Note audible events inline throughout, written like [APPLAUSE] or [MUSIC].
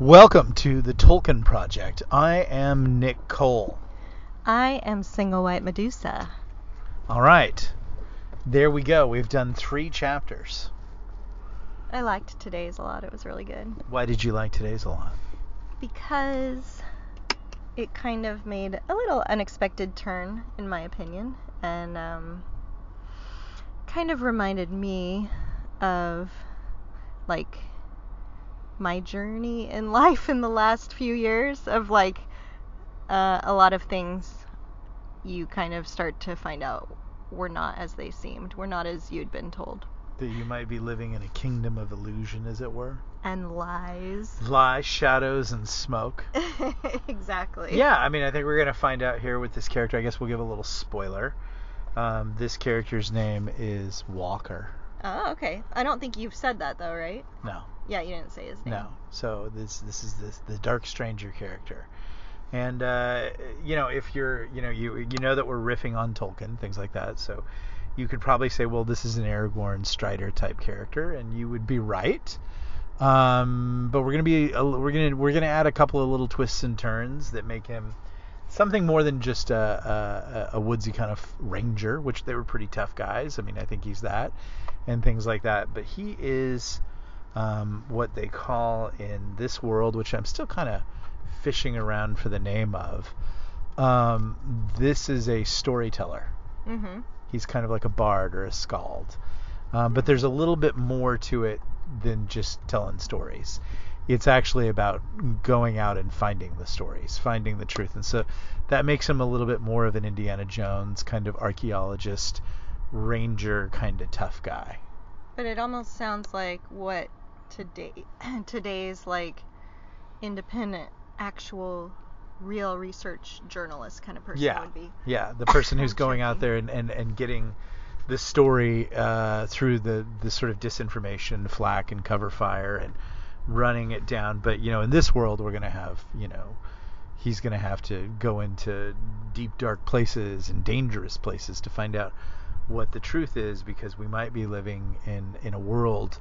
Welcome to the Tolkien Project. I am Nick Cole. I am Single White Medusa. All right. There we go. We've done three chapters. I liked today's a lot. It was really good. Why did you like today's a lot? Because it kind of made a little unexpected turn, in my opinion, and um, kind of reminded me of like my journey in [LAUGHS] life in the last few years of like uh, a lot of things you kind of start to find out were not as they seemed, were not as you'd been told. That you might be living in a kingdom of illusion, as it were. And lies. Lies, shadows, and smoke. [LAUGHS] exactly. Yeah, I mean, I think we're going to find out here with this character. I guess we'll give a little spoiler. Um, this character's name is Walker. Oh, okay. I don't think you've said that though, right? No. Yeah, you didn't say his name. No. So this this is this the Dark Stranger character. And uh, you know, if you're, you know, you you know that we're riffing on Tolkien, things like that. So you could probably say, well, this is an Aragorn Strider type character, and you would be right. Um, but we're gonna be we're gonna we're gonna add a couple of little twists and turns that make him something more than just a, a, a woodsy kind of ranger, which they were pretty tough guys. I mean, I think he's that, and things like that. But he is um, what they call in this world, which I'm still kind of fishing around for the name of. Um, this is a storyteller. Mm-hmm. He's kind of like a bard or a skald. Um, but there's a little bit more to it than just telling stories. It's actually about going out and finding the stories, finding the truth. And so that makes him a little bit more of an Indiana Jones kind of archaeologist, ranger kind of tough guy. But it almost sounds like what today [CLEARS THROAT] today's like independent actual real research journalist kind of person yeah. would be. Yeah, the person who's [LAUGHS] going out there and, and, and getting the story uh, through the, the sort of disinformation, flack and cover fire and running it down. But, you know, in this world, we're to have, you know, he's to have to go into deep, dark places and dangerous places to find out what the truth is because we might be living in, in a world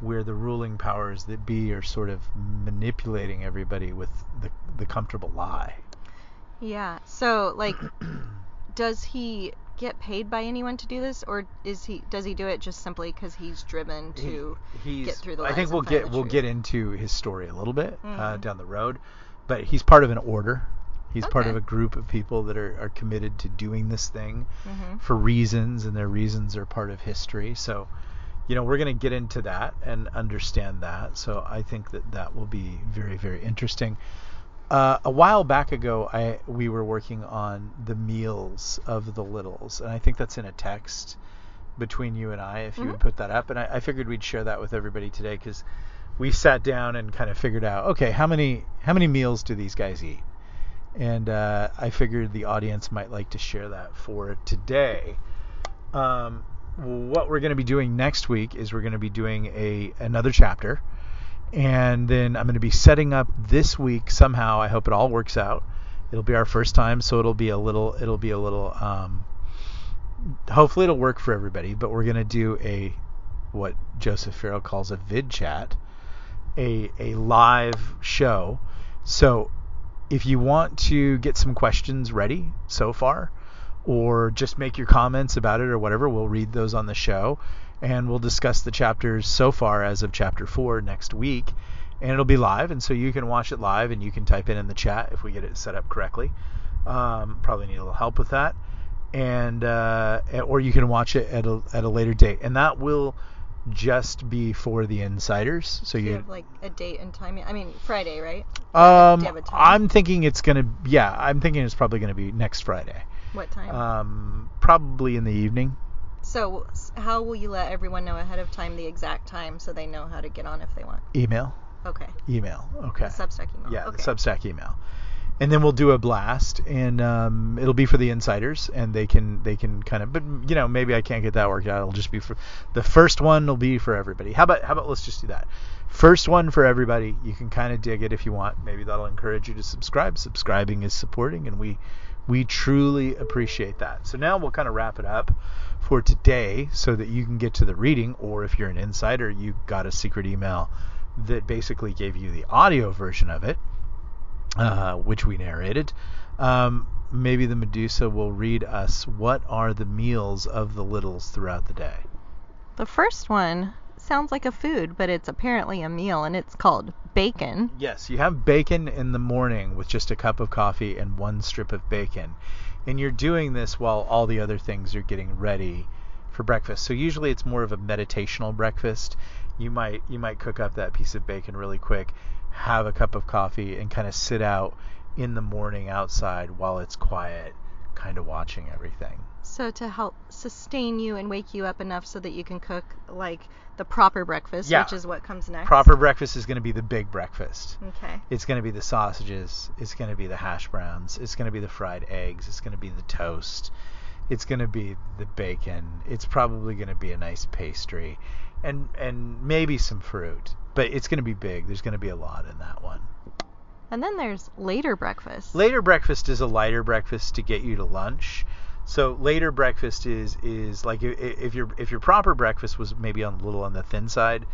where the ruling powers that be are sort of manipulating everybody with the, the comfortable lie. Yeah. So like [CLEARS THROAT] does he get paid by anyone to do this or is he does he do it just simply cuz he's driven to He- get through the I think we'll get we'll get into his story a little bit uh, Mhm. down the road, but he's part of an order. He's part of a group of people that are, are committed to doing this thing Mhm. for reasons, and their reasons are part of history. So, you know, we're going to get into that and understand that. So I think that that will be very very interesting. Uh, a while back ago, I we were working on the meals of the littles, and I think that's in a text between you and I. If you would Mhm. put that up, and I, I figured we'd share that with everybody today because we sat down and kind of figured out, okay, how many how many meals do these guys eat? And uh, I figured the audience might like to share that for today. Um, what we're going to be doing next week is we're going to be doing a another chapter and then I'm going to be setting up this week somehow. I hope it all works out. It'll be our first time, so it'll be a little. It'll be a little. Um, hopefully, it'll work for everybody. But we're going to do a what Joseph Farrell calls a vid chat, a a live show. So if you want to get some questions ready so far, or just make your comments about it or whatever, we'll read those on the show and we'll discuss the chapters so far as of chapter four next week. And it'll be live, and so you can watch it live and you can type in in the chat if we get it set up correctly. Um, probably need a little help with that, and uh, or you can watch it at a at a later date, and that will just be for the insiders. So you you have like a date and time? I mean, Friday, right? um, Do you have a time? I'm thinking it's gonna. Yeah, I'm thinking it's probably gonna be next Friday. What time? Um, probably in the evening. so, how will you let everyone know ahead of time the exact time so they know how to get on if they want? Email. Okay. Email. Okay. The Substack email. Yeah, okay. the Substack email. And then we'll do a blast, and um, it'll be for the insiders, and they can they can kind of, but you know maybe I can't get that worked out. It'll just be for the first one. will be for everybody. How about how about let's just do that. First one for everybody. You can kind of dig it if you want. Maybe that'll encourage you to subscribe. Subscribing is supporting, and we we truly appreciate that. So now we'll kind of wrap it up for today, so that you can get to the reading, or if you're an insider, you got a secret email that basically gave you the audio version of it, uh, which we narrated. Um, maybe the Medusa will read us what are the meals of the littles throughout the day. The first one sounds like a food, but it's apparently a meal, and it's called bacon. Yes, you have bacon in the morning with just a cup of coffee and one strip of bacon. And you're doing this while all the other things are getting ready for breakfast. So usually it's more of a meditational breakfast. You might you might cook up that piece of bacon really quick, have a cup of coffee and kind of sit out in the morning outside while it's quiet, kind of watching everything. So to help sustain you and wake you up enough so that you can cook like the proper breakfast, Yeah. which is what comes next. Proper breakfast is going to be the big breakfast. Okay. It's going to be the sausages. It's going to be the hash browns. It's going to be the fried eggs. It's going to be the toast. It's going to be the bacon. It's probably going to be a nice pastry, and and maybe some fruit. But it's going to be big. There's going to be a lot in that one. And then there's later breakfast. Later breakfast is a lighter breakfast to get you to lunch. So later breakfast is is like if, if your if your proper breakfast was maybe on a little on the thin side,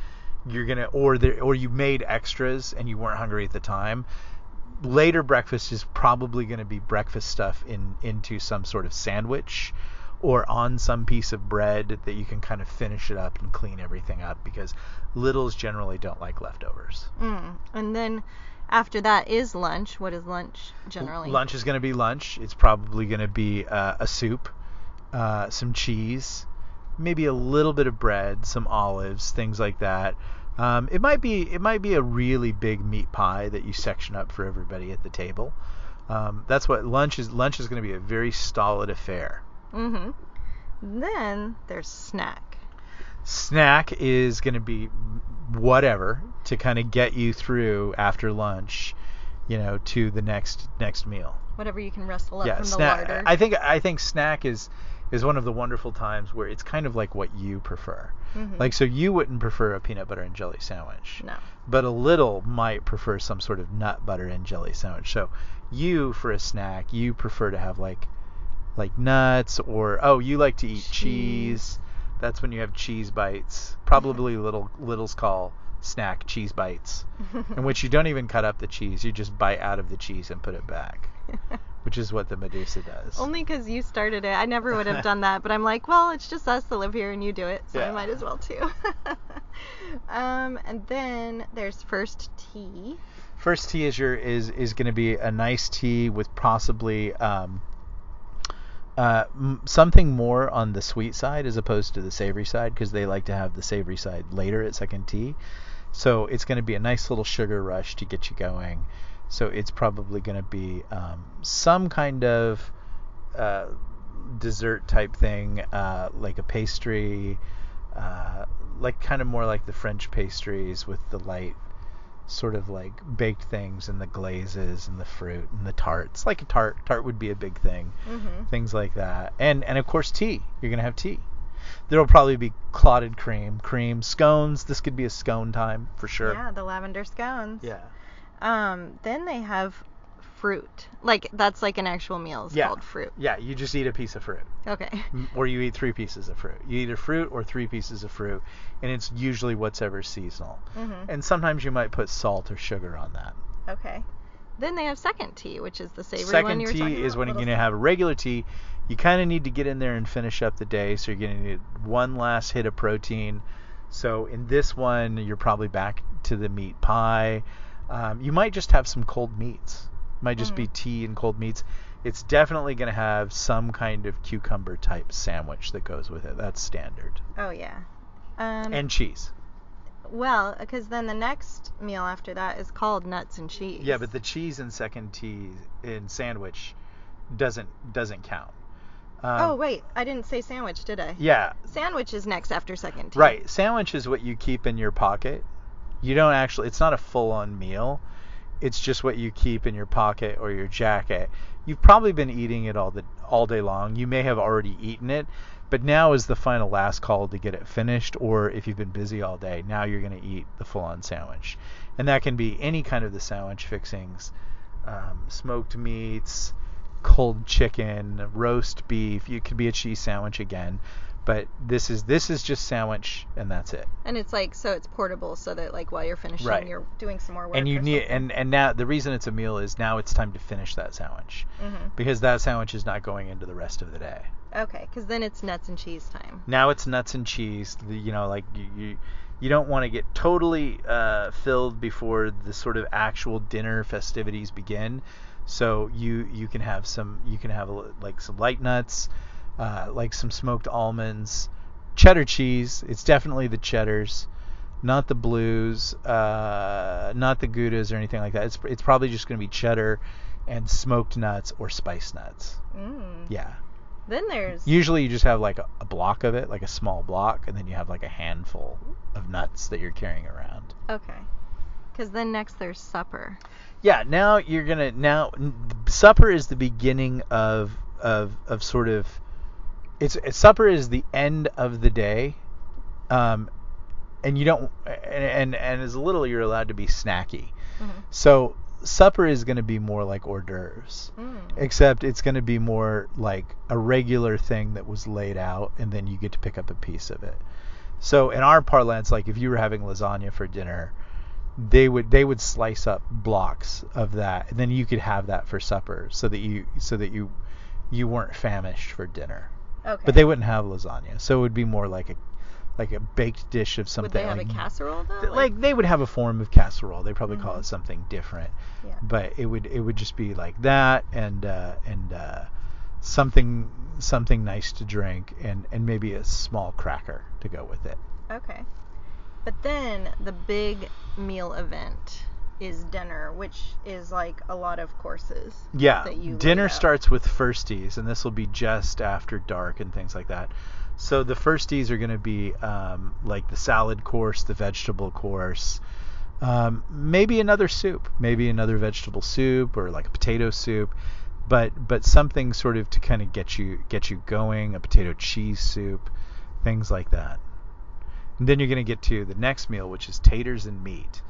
you're gonna or there or you made extras and you weren't hungry at the time. Later breakfast is probably going to be breakfast stuff in into some sort of sandwich or on some piece of bread that you can kind of finish it up and clean everything up because littles generally don't like leftovers. Mm. And then after that is lunch. What is lunch generally? Lunch is going to be lunch. It's probably going to be uh, a soup, uh, some cheese, maybe a little bit of bread, some olives, things like that. Um, it might be it might be a really big meat pie that you section up for everybody at the table. Um, that's what lunch is. Lunch is going to be a very stolid affair. Mm-hmm. Then there's snack. Snack is going to be whatever to kind of get you through after lunch, you know, to the next next meal. Whatever you can wrestle up yeah, from the snack. larder. I think I think snack is is one of the wonderful times where it's kind of like what you prefer. Mhm. Like so you wouldn't prefer a peanut butter and jelly sandwich. No. But a little might prefer some sort of nut butter and jelly sandwich. So you for a snack, you prefer to have like like nuts or oh, you like to eat cheese. Cheese. That's when you have cheese bites. Probably little littles call snack cheese bites. [LAUGHS] in which you don't even cut up the cheese, you just bite out of the cheese and put it back. [LAUGHS] Which is what the Medusa does. Only because you started it. I never would have done that, but I'm like, well, it's just us that live here and you do it, so I might as well too. [LAUGHS] um, and then there's first tea. First tea is your is is going to be a nice tea with possibly um, uh, m- something more on the sweet side as opposed to the savory side because they like to have the savory side later at second tea. So it's going to be a nice little sugar rush to get you going. So it's probably going to be um, some kind of uh, dessert type thing, uh, like a pastry, uh, like kind of more like the French pastries with the light sort of like baked things and the glazes and the fruit and the tarts. Like a tart, tart would be a big thing. Mm-hmm. Things like that, and and of course tea. You're gonna have tea. There'll probably be clotted cream, cream, scones. This could be a scone time for sure. Yeah, the lavender scones. Yeah. Um, then they have fruit. Like that's like an actual meal. It's Yeah. called fruit. Yeah, you just eat a piece of fruit. Okay. Or you eat three pieces of fruit. You eat a fruit or three pieces of fruit, and it's usually what's ever seasonal. Mhm. And sometimes you might put salt or sugar on that. Okay. Then they have second tea, which is the savory one Second you were talking tea is about, when you're going to have a regular tea. You kind of need to get in there and finish up the day, so you're going to need one last hit of protein. So in this one, you're probably back to the meat pie. Um, you might just have some cold meats. Might just be Mhm. tea and cold meats. It's definitely going to have some kind of cucumber type sandwich that goes with it. That's standard. Oh yeah. Um, And cheese. Well, because then the next meal after that is called nuts and cheese. Yeah, but the cheese in second tea in sandwich doesn't doesn't count. Um, oh wait, I didn't say sandwich, did I? Yeah, Sandwich is next after second tea. Right. Sandwich is what you keep in your pocket. You don't actually it's not a full-on meal. It's just what you keep in your pocket or your jacket. You've probably been eating it all the all day long. You may have already eaten it, but now is the final last call to get it finished or if you've been busy all day, now you're going to eat the full-on sandwich. And that can be any kind of the sandwich fixings. Um, smoked meats, cold chicken, roast beef. It could be a cheese sandwich again. But this is this is just sandwich and that's it. And it's like so it's portable so that like while you're finishing Right. you're doing some more work. and you need something. and and now the reason it's a meal is now it's time to finish that sandwich Mhm. because that sandwich is not going into the rest of the day. Okay, because then it's nuts and cheese time. Now it's nuts and cheese. The, you know, like you you, you don't want to get totally uh, filled before the sort of actual dinner festivities begin. So you you can have some you can have a like some light nuts, uh, like some smoked almonds, cheddar cheese. It's definitely the cheddars, not the blues, uh, not the goudas or anything like that. It's it's probably just going to be cheddar and smoked nuts or spice nuts. Mm. Yeah. Then there's Usually you just have like a, a block of it, like a small block, and then you have like a handful of nuts that you're carrying around. okay, because then next there's supper. Yeah, now you're gonna now supper is the beginning of of of sort of it's, it's supper is the end of the day, um, and you don't and and, and as little you're allowed to be snacky. Mhm. So supper is gonna be more like hors d'oeuvres. Mm. except it's going to be more like a regular thing that was laid out and then you get to pick up a piece of it so in our parlance like if you were having lasagna for dinner they would they would slice up blocks of that and then you could have that for supper so that you so that you you weren't famished for dinner Okay. but they wouldn't have lasagna so it would be more like a like a baked dish of something Would they have like, a casserole though? th- like they would have a form of casserole they probably call Mhm. it something different yeah. but it would it would just be like that and uh, and uh, something something nice to drink and and maybe a small cracker to go with it. Okay. But then the big meal event is dinner, which is like a lot of courses. Yeah, that you dinner starts with firsties, and this will be just after dark and things like that. So the firsties are going to be um, like the salad course, the vegetable course, um, maybe another soup, maybe another vegetable soup or like a potato soup, but but something sort of to kind of get you get you going, a potato cheese soup, things like that. And then you're going to get to the next meal, which is taters and meat.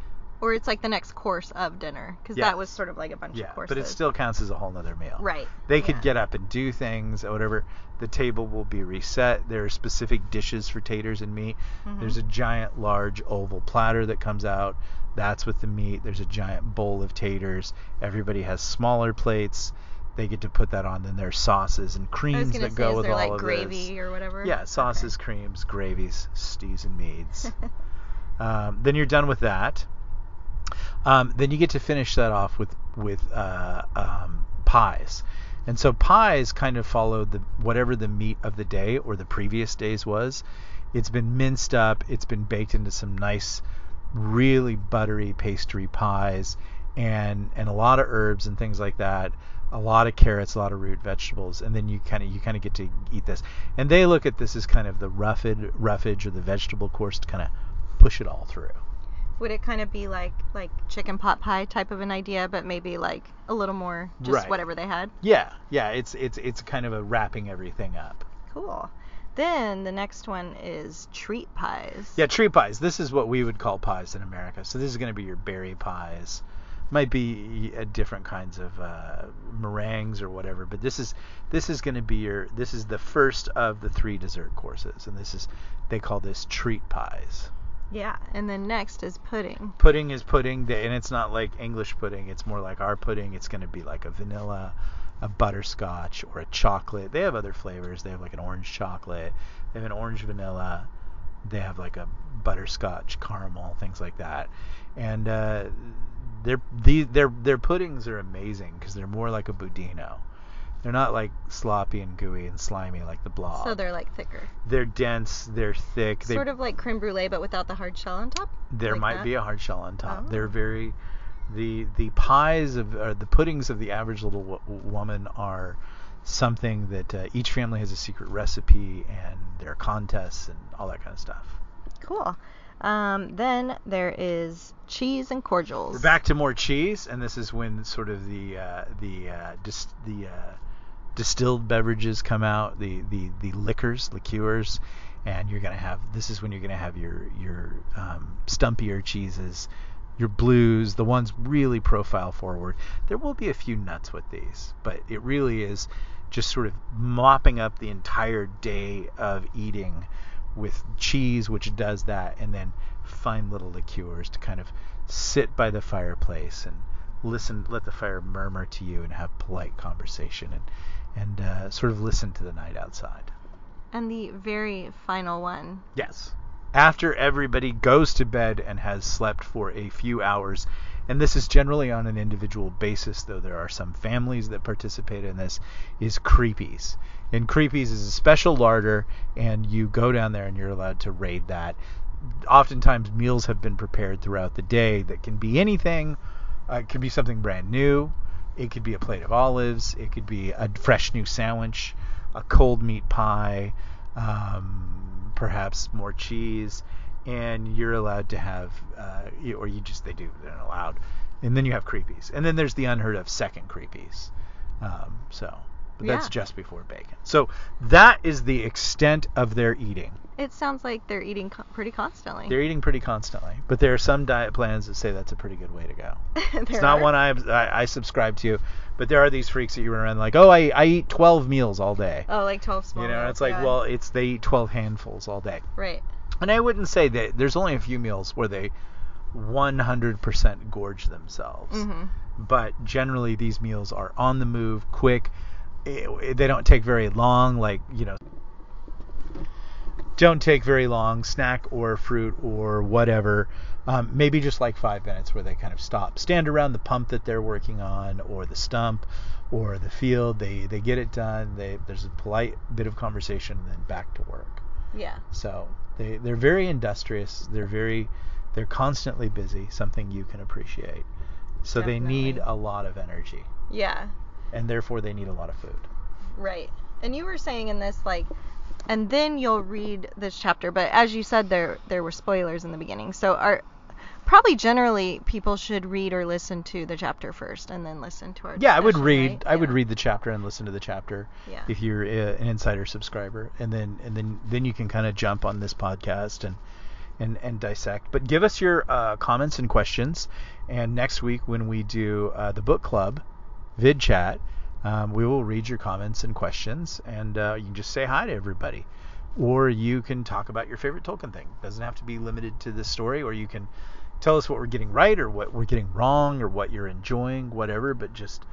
Or it's like the next course of dinner, because Yeah. that was sort of like a bunch Yeah, of courses. but it still counts as a whole nother meal. right. They could yeah. get up and do things or whatever. The table will be reset. There are specific dishes for taters and meat. Mhm. There's a giant, large oval platter that comes out. That's with the meat. There's a giant bowl of taters. Everybody has smaller plates. They get to put that on. Then there's sauces and creams that say, go with there all like of gravy this. or whatever? Yeah, Okay. sauces, creams, gravies, stews, and meads. [LAUGHS] um, then you're done with that. Um, then you get to finish that off with with uh, um, pies, and so pies kind of follow the whatever the meat of the day or the previous days was. It's been minced up. It's been baked into some nice, really buttery pastry pies, and and a lot of herbs and things like that. A lot of carrots, a lot of root vegetables, and then you kind of you kind of get to eat this. And they look at this as kind of the roughage, roughage or the vegetable course to kind of push it all through. Would it kind of be like like chicken pot pie type of an idea, but maybe like a little more just Right. whatever they had? Yeah, yeah, it's it's it's kind of a wrapping everything up. Cool. Then the next one is treat pies. Yeah, treat pies. This is what we would call pies in America. So this is going to be your berry pies. Might be uh, different kinds of uh, meringues or whatever, but this is this is going to be your this is the first of the three dessert courses, and this is they call this treat pies. Yeah. And then next is pudding. Pudding is pudding, and it's not like English pudding. It's more like our pudding. It's going to be like a vanilla, a butterscotch, or a chocolate. They have other flavors. They have like an orange chocolate. They have an orange vanilla. They have like a butterscotch caramel, things like that. And uh, their the, their their puddings are amazing because they're more like a budino. They're not like sloppy and gooey and slimy like the blob. So they're like thicker. they're dense. They're thick. They Sort of like creme brulee, but without the hard shell on top. there Like might that? be a hard shell on top. Oh. They're very the the pies of uh, the puddings of the average little wo- woman are something that uh, each family has a secret recipe and there are contests and all that kind of stuff. Cool. Um, then there is cheese and cordials. We're back to more cheese, and this is when sort of the uh, the uh, dis- the uh, distilled beverages come out, the the the liquors, liqueurs, and you're gonna have this is when you're gonna have your your um, stumpier cheeses, your blues, the ones really profile forward. There will be a few nuts with these, but it really is just sort of mopping up the entire day of eating with cheese, which does that, and then fine little liqueurs to kind of sit by the fireplace and listen, let the fire murmur to you and have polite conversation and and uh, sort of listen to the night outside. And the very final one. Yes. After everybody goes to bed and has slept for a few hours, and this is generally on an individual basis, though there are some families that participate in this, is creepies. And creepies is a special larder, and you go down there and you're allowed to raid that. Oftentimes, meals have been prepared throughout the day that can be anything. Uh, it can be something brand new. It could be a plate of olives. It could be a fresh new sandwich, a cold meat pie, um, perhaps more cheese, and you're allowed to have, uh, or you just they do they're allowed, and then you have creepies, and then there's the unheard of second creepies. Um, so, but that's just before bacon. So that is the extent of their eating. It sounds like they're eating co- pretty constantly. They're eating pretty constantly, but there are some diet plans that say that's a pretty good way to go. [LAUGHS] It's not are. one I, I I subscribe to, but there are these freaks that you run around like, oh, I, I eat 12 meals all day. Oh, like 12 small you know, meals, it's like, yeah. well, it's they eat 12 handfuls all day. Right. And I wouldn't say that there's only a few meals where they 100% gorge themselves. hmm But generally, these meals are on the move, quick. Eh, They don't take very long, like, you know, don't take very long, snack or fruit or whatever. Um, maybe just like five minutes where they kind of stop, stand around the pump that they're working on, or the stump, or the field. They they get it done. They there's a polite bit of conversation, and then back to work. Yeah. So they they're very industrious. They're very they're constantly busy. Something you can appreciate. So they need a lot of energy, Yeah. And therefore they need a lot of food. Right. And you were saying in this like and then you'll read this chapter, but as you said there there were spoilers in the beginning. So are probably generally people should read or listen to the chapter first and then listen to our Yeah, I would read. right? I would read the chapter and listen to the chapter. Yeah. If you're uh, an insider subscriber, and then and then then you can kind of jump on this podcast and and and dissect. But give us your uh, comments and questions. And next week when we do uh, the book club vid chat, um, we will read your comments and questions, and uh, you can just say hi to everybody. Or you can talk about your favorite Tolkien thing. Doesn't have to be limited to this story, or you can tell us what we're getting right or what we're getting wrong or what you're enjoying, whatever, but just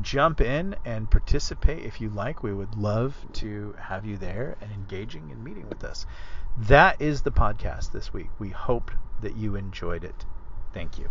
jump in and participate if you like. We would love to have you there and engaging and meeting with us. That is the podcast this week. We hope that you enjoyed it. Thank you.